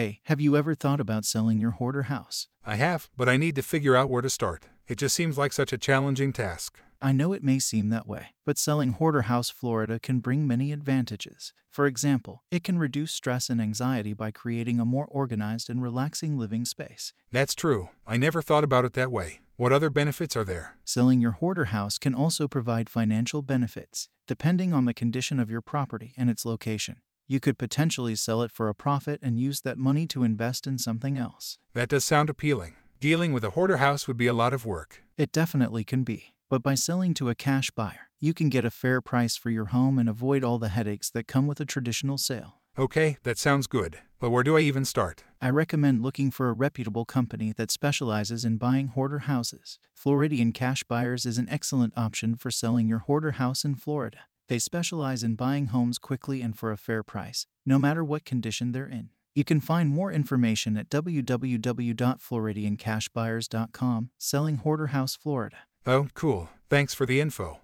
Hey, have you ever thought about selling your hoarder house? I have, but I need to figure out where to start. It just seems like such a challenging task. I know it may seem that way, but selling Hoarder House Florida can bring many advantages. For example, it can reduce stress and anxiety by creating a more organized and relaxing living space. That's true. I never thought about it that way. What other benefits are there? Selling your hoarder house can also provide financial benefits, depending on the condition of your property and its location. You could potentially sell it for a profit and use that money to invest in something else. That does sound appealing. Dealing with a hoarder house would be a lot of work. It definitely can be. But by selling to a cash buyer, you can get a fair price for your home and avoid all the headaches that come with a traditional sale. Okay, that sounds good. But where do I even start? I recommend looking for a reputable company that specializes in buying hoarder houses. Floridian Cash Buyers is an excellent option for selling your hoarder house in Florida. They specialize in buying homes quickly and for a fair price, no matter what condition they're in. You can find more information at www.floridiancashbuyers.com, selling Hoarder House Florida. Oh, cool. Thanks for the info.